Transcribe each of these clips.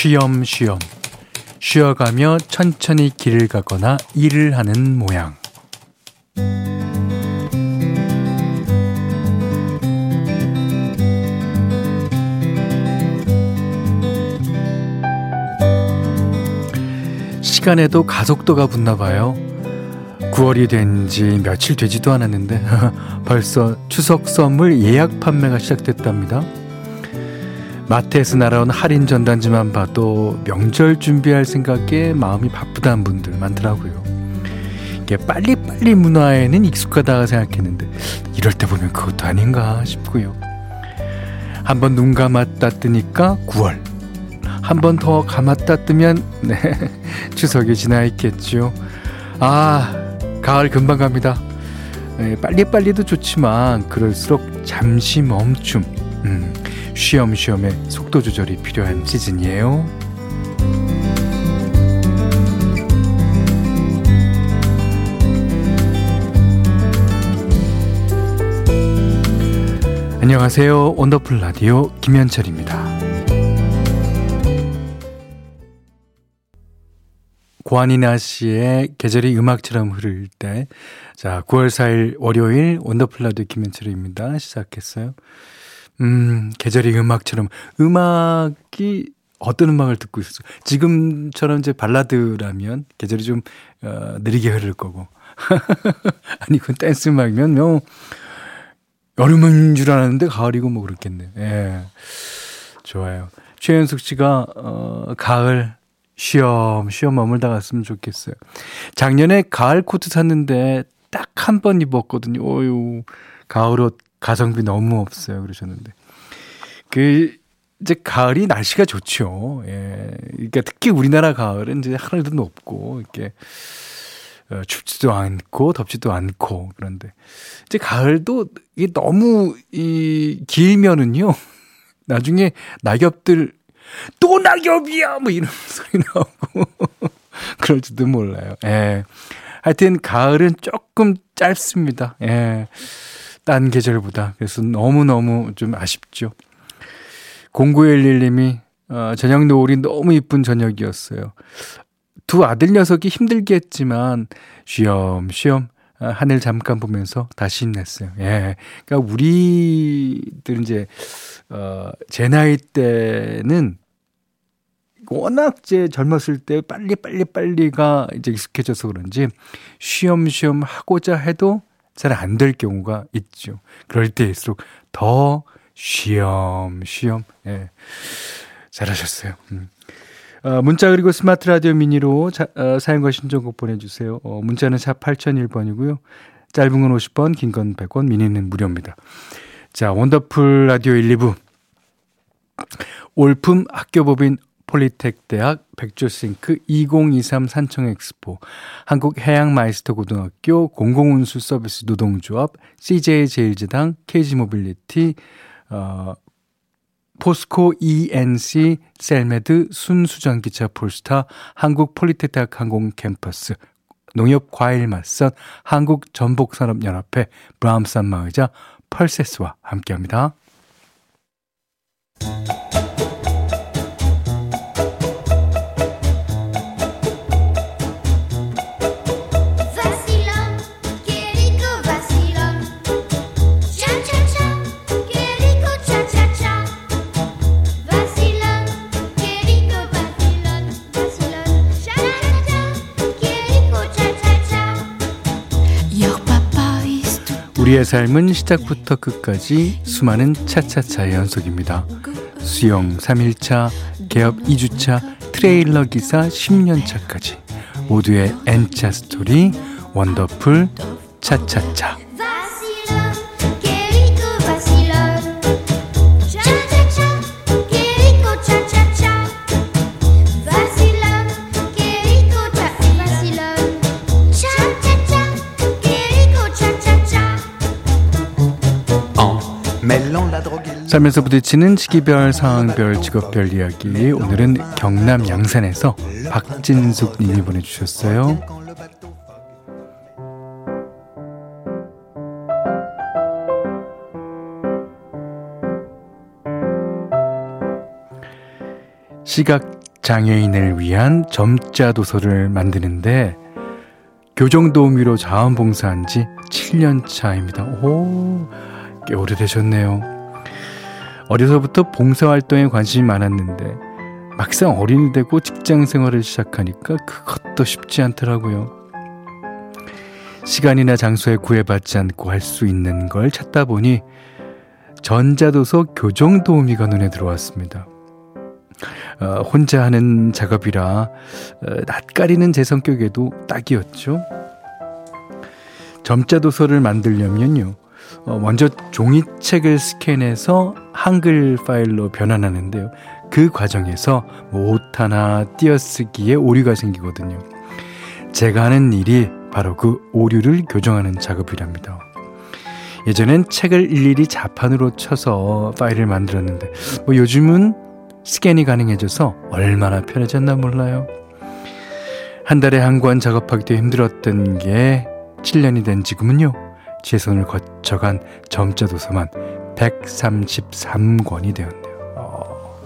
쉬엄쉬엄 쉬어가며 천천히 길을 가거나 일을 하는 모양. 시간에도 가속도가 붙나 봐요. 9월이 된 지 며칠 되지도 않았는데 벌써 추석 선물 예약 판매가 시작됐답니다. 마트에서 날아온 할인 전단지만 봐도 명절 준비할 생각에 마음이 바쁘다는 분들 많더라고요. 이게 빨리빨리 문화에는 익숙하다고 생각했는데 이럴 때 보면 그것도 아닌가 싶고요. 한번 눈 감았다 뜨니까 9월. 한 번 더 감았다 뜨면 네 추석이 지나 있겠죠. 아 가을 금방 갑니다. 네, 빨리빨리도 좋지만 그럴수록 잠시 멈춤. 음, 쉬엄쉬엄의 속도 조절이 필요한 시즌이에요. 안녕하세요. 원더풀 라디오 김현철입니다. 고한이나 씨의 계절이 음악처럼 흐를 때. 자, 9월 4일 월요일 원더풀 라디오 김현철입니다. 시작했어요. 음, 계절이 음악처럼 음악이 어떤 음악을 듣고 있었어? 지금처럼 이제 발라드라면 계절이 좀 어, 느리게 흐를 거고. 아니 그 댄스 음악이면 뭐 여름인 줄 알았는데 가을이고 뭐 그렇겠네. 예. 좋아요. 최현숙 씨가 어 가을 쉬엄 쉬엄 머물다 갔으면 좋겠어요. 작년에 가을 코트 샀는데 딱 한 번 입었거든요. 어유 가을 옷 가성비 너무 없어요. 그러셨는데. 그, 이제 가을이 날씨가 좋죠. 예. 그러니까 특히 우리나라 가을은 이제 하늘도 높고, 이렇게, 어, 춥지도 않고, 덥지도 않고, 그런데. 이제 가을도 이게 너무, 이, 길면은요. 나중에 낙엽들, 또 낙엽이야! 뭐 이런 소리 나오고. 그럴지도 몰라요. 예. 하여튼, 가을은 조금 짧습니다. 예. 딴 계절보다. 그래서 너무너무 좀 아쉽죠. 0911님이, 어, 저녁 노을이 너무 이쁜 저녁이었어요. 두 아들 녀석이 힘들게 했지만, 쉬엄쉬엄, 어, 하늘 잠깐 보면서 다시 힘냈어요. 예. 그러니까 우리들 이제, 어, 제 나이 때는 워낙 이제 젊었을 때 빨리 빨리 빨리가 이제 익숙해져서 그런지 쉬엄쉬엄 하고자 해도 잘 안 될 경우가 있죠. 그럴 때일수록 더 쉬엄쉬엄, 예. 잘하셨어요. 음. 어, 문자 그리고 스마트 라디오 미니로 자, 어, 사연과 신청곡 보내주세요. 어, 문자는 샵 8001번이고요. 짧은 건 50원, 긴건 100원, 미니는 무료입니다. 자, 원더풀 라디오 1, 2부. 올품 학교법인 폴리텍 대학 백조싱크 2023 산청 엑스포, 한국 해양 마이스터 고등학교 공공운수 서비스 노동조합, CJ 제일제당, KG모빌리티, 어, 포스코 E&C, 셀메드, 순수전기차 폴스타, 한국 폴리텍 대학 항공 캠퍼스, 농협 과일 맛선, 한국 전복산업연합회, 브람스 안마의자, 펄세스와 함께합니다. 우리의 삶은 시작부터 끝까지 수많은 차차차의 연속입니다. 수영 3일차, 개업 2주차, 트레일러 기사 10년차까지 모두의 N차 스토리 원더풀 차차차 살면서 부딪히는 시기별, 상황별, 직업별 이야기. 오늘은 경남 양산에서 박진숙 님이 보내주셨어요. 시각 장애인을 위한 점자 도서를 만드는데 교정 도우미로 자원봉사한 지 7년 차입니다. 오, 꽤 오래되셨네요. 어려서부터 봉사활동에 관심이 많았는데 막상 어린이 되고 직장 생활을 시작하니까 그것도 쉽지 않더라고요. 시간이나 장소에 구애받지 않고 할 수 있는 걸 찾다 보니 전자도서 교정 도우미가 눈에 들어왔습니다. 어, 혼자 하는 작업이라 어, 낯가리는 제 성격에도 딱이었죠. 점자 도서를 만들려면요. 어, 먼저 종이책을 스캔해서 한글 파일로 변환하는데요. 그 과정에서 오타나 띄어쓰기에 오류가 생기거든요. 제가 하는 일이 바로 그 오류를 교정하는 작업이랍니다. 예전엔 책을 일일이 자판으로 쳐서 파일을 만들었는데 뭐 요즘은 스캔이 가능해져서 얼마나 편해졌나 몰라요. 한 달에 한 권 작업하기도 힘들었던 게 7년이 된 지금은요. 제 손을 거쳐간 점자 도서만 133권이 되었네요. 어,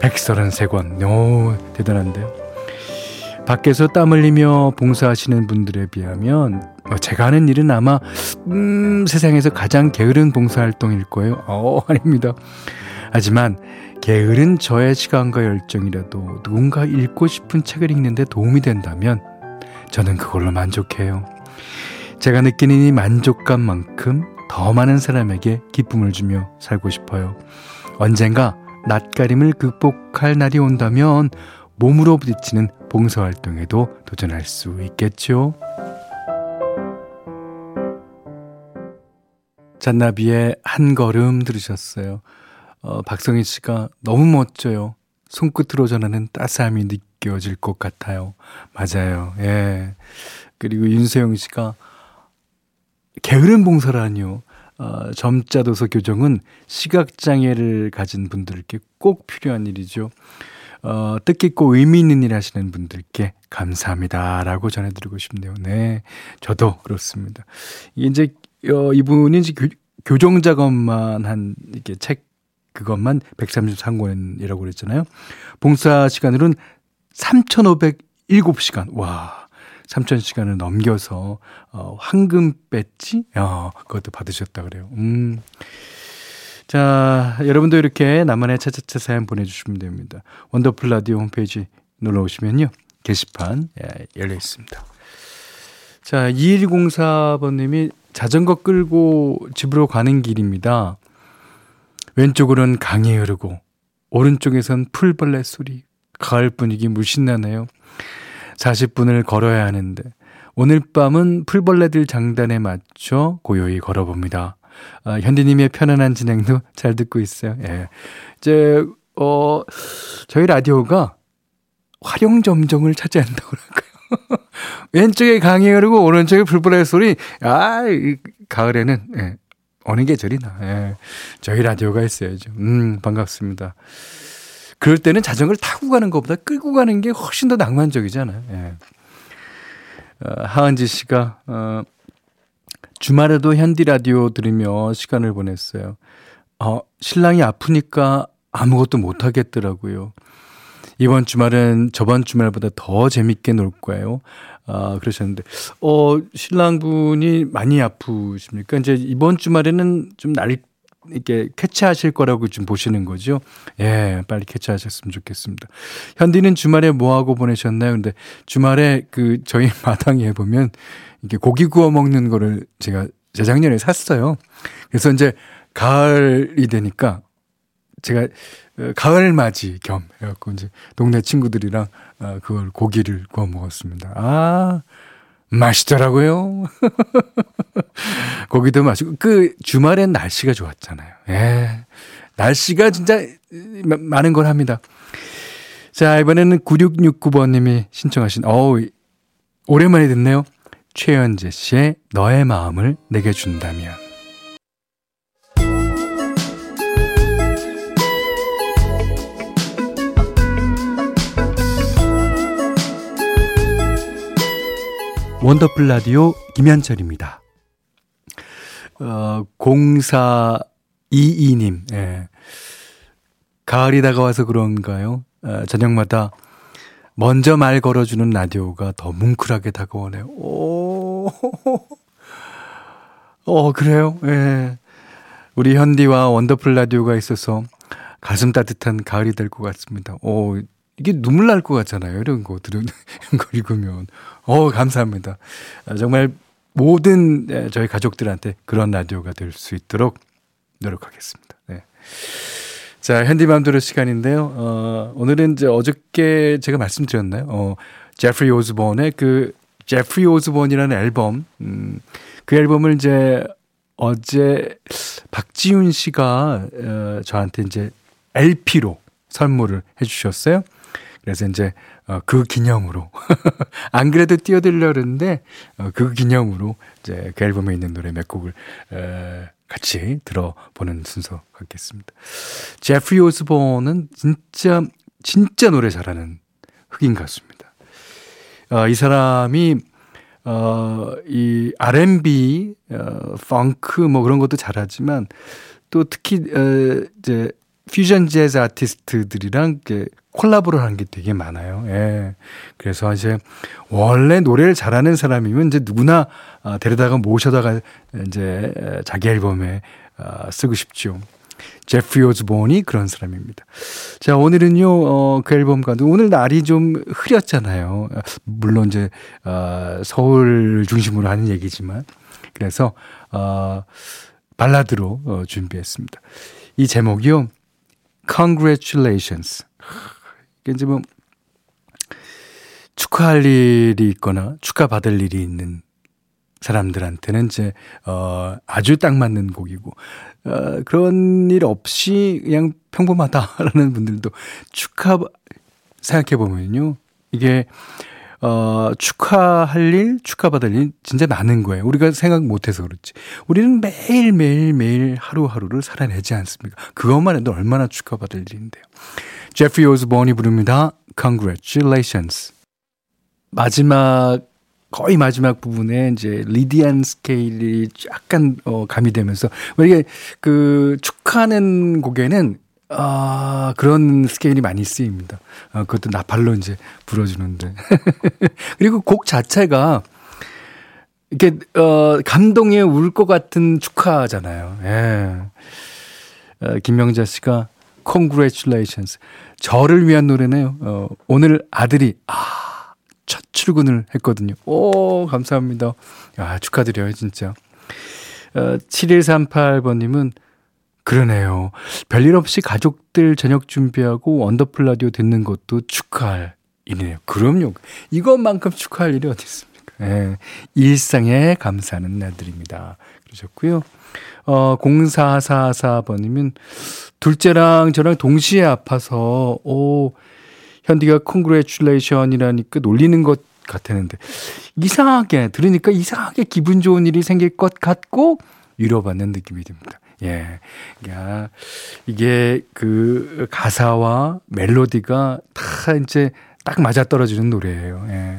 133권. 오, 대단한데요. 밖에서 땀 흘리며 봉사하시는 분들에 비하면 어, 제가 하는 일은 아마 음, 세상에서 가장 게으른 봉사활동일 거예요. 어, 아닙니다. 하지만 게으른 저의 시간과 열정이라도 누군가 읽고 싶은 책을 읽는데 도움이 된다면 저는 그걸로 만족해요. 제가 느끼는 이 만족감만큼 더 많은 사람에게 기쁨을 주며 살고 싶어요. 언젠가 낯가림을 극복할 날이 온다면 몸으로 부딪히는 봉사활동에도 도전할 수 있겠죠. 잔나비의 한 걸음 들으셨어요. 어, 박성희 씨가 너무 멋져요. 손끝으로 전하는 따스함이 느껴질 것 같아요. 맞아요. 예. 그리고 윤세영 씨가 게으른 봉사라니요. 어, 점자도서 교정은 시각장애를 가진 분들께 꼭 필요한 일이죠. 어, 뜻깊고 의미 있는 일 하시는 분들께 감사합니다. 라고 전해드리고 싶네요. 네. 저도 그렇습니다. 이제, 어, 이분이 이제 교, 교정 작업만 한 이게 책 그것만 133권이라고 그랬잖아요. 봉사 시간으로는 3,507시간. 와. 3,000시간을 넘겨서, 어, 황금 배지? 어, 그것도 받으셨다 그래요. 음. 자, 여러분도 이렇게 나만의 차차차 사연 보내주시면 됩니다. 원더풀 라디오 홈페이지 놀러 오시면요. 게시판 예, 열려 있습니다. 자, 2104번님이 자전거 끌고 집으로 가는 길입니다. 왼쪽으로는 강이 흐르고 오른쪽에선 풀벌레 소리, 가을 분위기 물씬 나네요. 40분을 걸어야 하는데 오늘 밤은 풀벌레들 장단에 맞춰 고요히 걸어봅니다. 아, 현디님의 편안한 진행도 잘 듣고 있어요. 예. 이제, 어, 저희 라디오가 활용점정을 차지한다고 그럴까요? 왼쪽에 강이 흐르고 오른쪽에 불불의 소리. 아, 이 가을에는, 예. 어느 계절이나, 예. 저희 라디오가 있어야죠. 음, 반갑습니다. 그럴 때는 자전거를 타고 가는 것보다 끌고 가는 게 훨씬 더 낭만적이잖아요. 예. 어, 하은지 씨가, 어, 주말에도 현디 라디오 들으며 시간을 보냈어요. 어, 신랑이 아프니까 아무것도 못 하겠더라고요. 이번 주말은 저번 주말보다 더 재밌게 놀 거예요. 아, 그러셨는데, 어, 신랑분이 많이 아프십니까? 이제 이번 주말에는 좀 날, 이렇게 캐치하실 거라고 좀 보시는 거죠. 예, 빨리 캐치하셨으면 좋겠습니다. 현디는 주말에 뭐 하고 보내셨나요? 근데 주말에 그 저희 마당에 보면 이게 고기 구워 먹는 거를 제가 재작년에 샀어요. 그래서 이제 가을이 되니까 제가 어, 가을 맞이 겸 해갖고 이제 동네 친구들이랑 어, 그걸 고기를 구워 먹었습니다. 아, 맛있더라고요. 고기도 맛있고, 그 주말엔 날씨가 좋았잖아요. 예. 날씨가 진짜 많은 걸 합니다. 자, 이번에는 9669번 님이 신청하신, 어우, 오랜만에 듣네요. 최연재 씨의 너의 마음을 내게 준다면. 원더풀 라디오 김현철입니다. 어, 0422님, 예. 가을이 다가와서 그런가요? 어, 저녁마다 먼저 말 걸어주는 라디오가 더 뭉클하게 다가오네요. 오, 어, 그래요? 예. 우리 현디와 원더풀 라디오가 있어서 가슴 따뜻한 가을이 될 것 같습니다. 오, 이게 눈물 날 것 같잖아요. 이런 거 들은, 거 읽으면. 어, 감사합니다. 아, 정말 모든 예, 저희 가족들한테 그런 라디오가 될 수 있도록 노력하겠습니다. 네. 자, 현디맘대로 시간인데요. 어, 오늘은 이제 어저께 제가 말씀드렸나요? 어, 제프리 오즈본의 그 제프리 오즈본이라는 앨범, 음, 그 앨범을 이제 어제 박지윤 씨가 어, 저한테 이제 LP로 선물을 해주셨어요. 그래서 이제 어, 그 기념으로 안 그래도 띄워드리려는데 어, 그 기념으로 이제 그 앨범에 있는 노래 몇 곡을 에, 같이 들어보는 순서 갖겠습니다. 제프리 오스본은 진짜 진짜 노래 잘하는 흑인 가수입니다. 어, 이 사람이 어, 이 R&B, 어, 펑크 뭐 그런 것도 잘하지만 또 특히 어, 이제 퓨전 재즈 아티스트들이랑 콜라보를 하는 게 되게 많아요. 예. 그래서 이제 원래 노래를 잘하는 사람이면 이제 누구나 어, 데려다가 모셔다가 이제 자기 앨범에 어, 쓰고 싶죠. 제프리 오즈본이 그런 사람입니다. 자, 오늘은요, 어, 그 앨범과도 오늘 날이 좀 흐렸잖아요. 물론 이제, 어, 서울 중심으로 하는 얘기지만. 그래서, 어, 발라드로 어, 준비했습니다. 이 제목이요, Congratulations. 이게 이제 뭐, 축하할 일이 있거나 축하받을 일이 있는 사람들한테는 이제 어 아주 딱 맞는 곡이고 어 그런 일 없이 그냥 평범하다라는 분들도 축하 생각해 보면요. 이게 어 축하할 일, 축하받을 일 진짜 많은 거예요. 우리가 생각 못 해서 그렇지. 우리는 매일 매일 매일 하루하루를 살아내지 않습니까? 그것만 해도 얼마나 축하받을 일인데요. 제프리 오즈본이 부릅니다. Congratulations. 마지막 거의 마지막 부분에 이제 리디안 스케일이 약간 어 가미되면서 이게 그 축하하는 곡에는 아, 그런 스케일이 많이 쓰입니다. 아, 그것도 나팔로 이제 불어주는데. 그리고 곡 자체가 이렇게, 어, 감동에 울 것 같은 축하잖아요. 예. 어, 김명자 씨가 Congratulations. 저를 위한 노래네요. 어, 오늘 아들이, 아, 첫 출근을 했거든요. 오, 감사합니다. 야, 축하드려요, 진짜. 어, 7138번님은 그러네요. 별일 없이 가족들 저녁 준비하고 원더풀 라디오 듣는 것도 축하할 일이네요. 그럼요. 이것만큼 축하할 일이 어디 있습니까? 예. 일상에 감사하는 날들입니다. 그러셨고요. 어, 0444번님은 둘째랑 저랑 동시에 아파서, 오, 현디가 콩그레츄레이션이라니까 놀리는 것 같았는데 이상하게 들으니까 이상하게 기분 좋은 일이 생길 것 같고 위로받는 느낌이 듭니다. 예. 야, 이게 그 가사와 멜로디가 다 이제 딱 맞아떨어지는 노래예요. 예.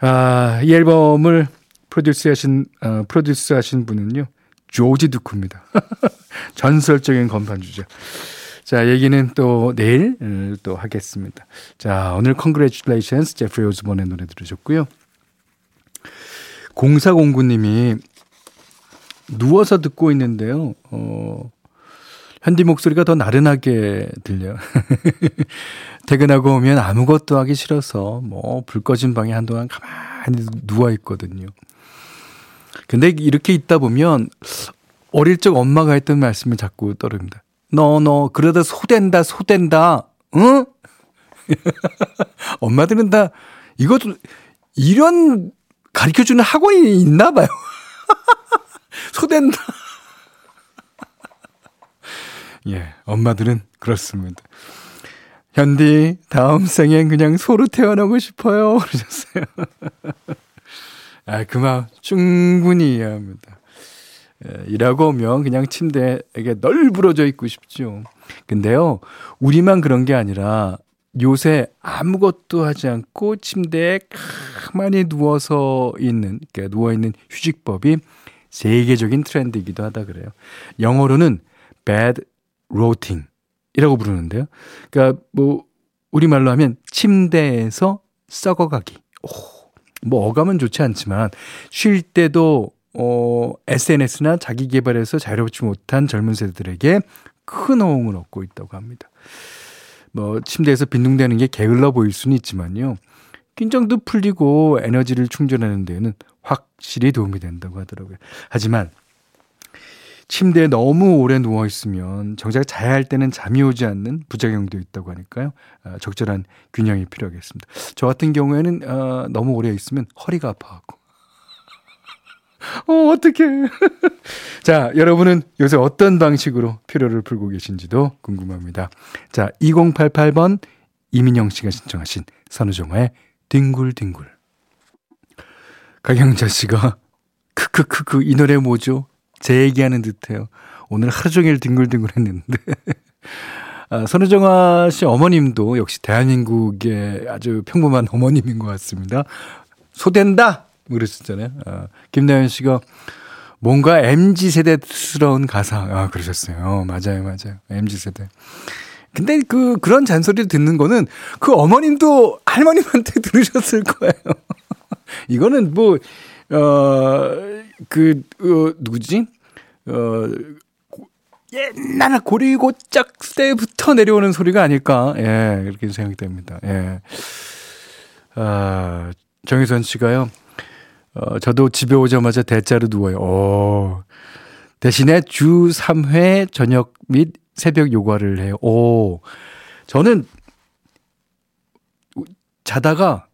아, 이 앨범을 프로듀스 하신, 어, 프로듀스 하신 분은요, 조지 두쿠입니다. 전설적인 건반 주자. 자, 얘기는 또 내일 음, 또 하겠습니다. 자, 오늘 Congratulations 제프리 오즈본의 노래 들으셨고요. 0409님이 누워서 듣고 있는데요. 어, 현디 목소리가 더 나른하게 들려요. 퇴근하고 오면 아무것도 하기 싫어서 뭐 불 꺼진 방에 한동안 가만히 누워 있거든요. 근데 이렇게 있다 보면 어릴 적 엄마가 했던 말씀이 자꾸 떠오릅니다. 너, 너, 그러다 소된다, 소된다, 응? 엄마들은 다, 이것도, 이런 가르쳐 주는 학원이 있나 봐요. 소된다. 예, 엄마들은 그렇습니다. 현디, 다음 생엔 그냥 소로 태어나고 싶어요. 그러셨어요. 아, 그 마음 충분히 이해합니다. 예, 일하고 오면 그냥 침대에 널브러져 있고 싶죠. 근데요, 우리만 그런 게 아니라 요새 아무것도 하지 않고 침대에 가만히 누워서 있는, 그러니까 누워있는 휴직법이 세계적인 트렌드이기도 하다 그래요. 영어로는 bad rotting 이라고 부르는데요. 그러니까 뭐 우리말로 하면 침대에서 썩어가기. 오, 뭐 어감은 좋지 않지만 쉴 때도 어 SNS나 자기 개발에서 자유롭지 못한 젊은 세대들에게 큰 호응을 얻고 있다고 합니다. 뭐 침대에서 빈둥대는 게 게을러 보일 수는 있지만요. 긴장도 풀리고 에너지를 충전하는 데에는 확실히 도움이 된다고 하더라고요. 하지만 침대에 너무 오래 누워 있으면 정작 자야 할 때는 잠이 오지 않는 부작용도 있다고 하니까요. 어, 적절한 균형이 필요하겠습니다. 저 같은 경우에는 어, 너무 오래 있으면 허리가 아파하고. 어, 어떡해. 자, 여러분은 요새 어떤 방식으로 피로를 풀고 계신지도 궁금합니다. 자, 2088번 이민영 씨가 신청하신 선우정화의 뒹굴뒹굴. 강영자 씨가 크크크크 이 노래 뭐죠? 제 얘기하는 듯해요. 오늘 하루 종일 뒹굴뒹굴 했는데. 아, 선우정아 씨 어머님도 역시 대한민국의 아주 평범한 어머님인 것 같습니다. 소된다! 그러셨잖아요. 아, 김나연 씨가 뭔가 MG세대스러운 가사, 아, 그러셨어요. 맞아요, 맞아요. MG세대. 근데 그, 그런 잔소리를 듣는 거는 그 어머님도 할머님한테 들으셨을 거예요. 이거는 뭐, 어, 그, 어, 누구지? 어, 옛날 고리 고짝 때부터 내려오는 소리가 아닐까. 예, 그렇게 생각됩니다. 예. 아, 정혜선 씨가요. 어, 저도 집에 오자마자 대자로 누워요. 오. 대신에 주 3회 저녁 및 새벽 요가를 해요. 오. 저는 자다가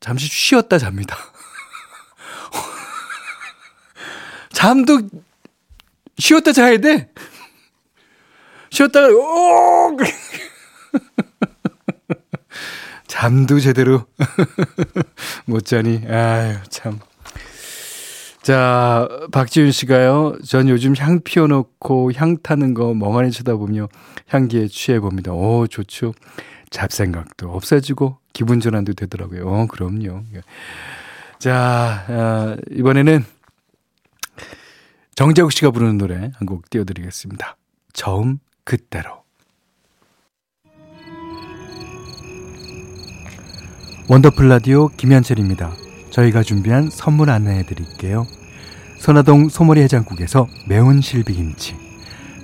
잠시 쉬었다 잡니다. 잠도 쉬었다 자야 돼. 쉬었다가 오 잠도 제대로 못 자니 아유 참. 자, 박지윤 씨가요. 전 요즘 향 피워놓고 향 타는 거 멍하니 쳐다보며 향기에 취해봅니다. 오, 좋죠. 잡생각도 없어지고 기분 전환도 되더라고요. 어, 그럼요. 자, 아, 이번에는 정재욱 씨가 부르는 노래 한 곡 띄워드리겠습니다. 처음 그때로. 원더풀 라디오 김현철입니다. 저희가 준비한 선물 안내해 드릴게요. 선화동 소머리 해장국에서 매운 실비김치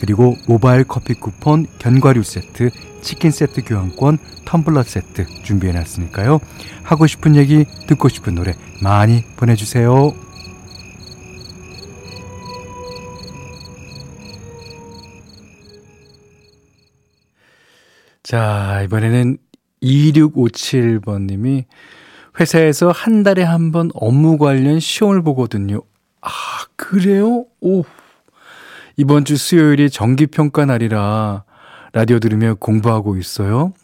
그리고 모바일 커피 쿠폰 견과류 세트 치킨 세트 교환권 텀블러 세트 준비해 놨으니까요. 하고 싶은 얘기 듣고 싶은 노래 많이 보내주세요. 자, 이번에는 2657번님이 회사에서 한 달에 한 번 업무 관련 시험을 보거든요. 아, 그래요? 오. 이번 주 수요일이 정기평가 날이라 라디오 들으며 공부하고 있어요.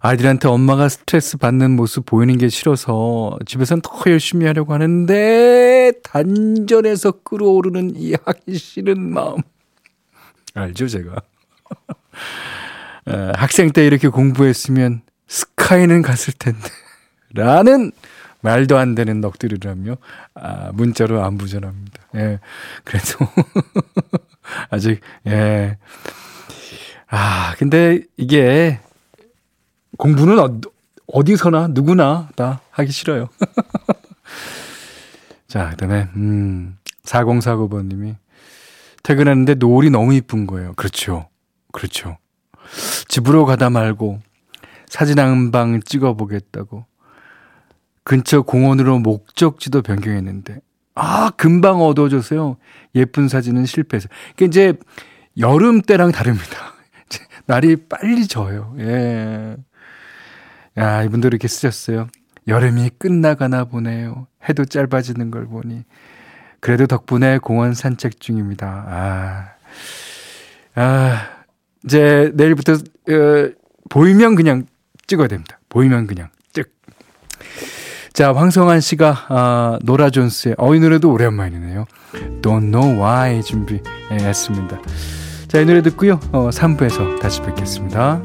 아이들한테 엄마가 스트레스 받는 모습 보이는 게 싫어서 집에선 더 열심히 하려고 하는데 단전에서 끌어오르는 이 하기 싫은 마음. 알죠, 제가. 어, 학생 때 이렇게 공부했으면 스카이는 갔을 텐데. 라는 말도 안 되는 넋두리를 하며, 아, 문자로 안부 전합니다. 예. 그래도, 아직, 예. 아, 근데 이게, 공부는 어, 어디서나, 누구나 다 하기 싫어요. 자, 그 다음에, 음, 4049번 님이, 퇴근하는데 노을이 너무 이쁜 거예요. 그렇죠. 그렇죠. 집으로 가다 말고 사진 한 방 찍어 보겠다고 근처 공원으로 목적지도 변경했는데. 아 금방 어두워져서요. 예쁜 사진은 실패해서. 그게 이제 여름 때랑 다릅니다. 날이 빨리 져요. 예. 야 이분들 이렇게 쓰셨어요. 여름이 끝나가나 보네요. 해도 짧아지는 걸 보니. 그래도 덕분에 공원 산책 중입니다. 아. 아, 이제 내일부터 어, 보이면 그냥 찍어야 됩니다. 보이면 그냥 찍. 자, 황성환 씨가 아, 노라 존스의 어, 이 노래도 오랜만이네요. Don't Know Why 준비했습니다. 자, 이 노래 듣고요. 어, 3부에서 다시 뵙겠습니다.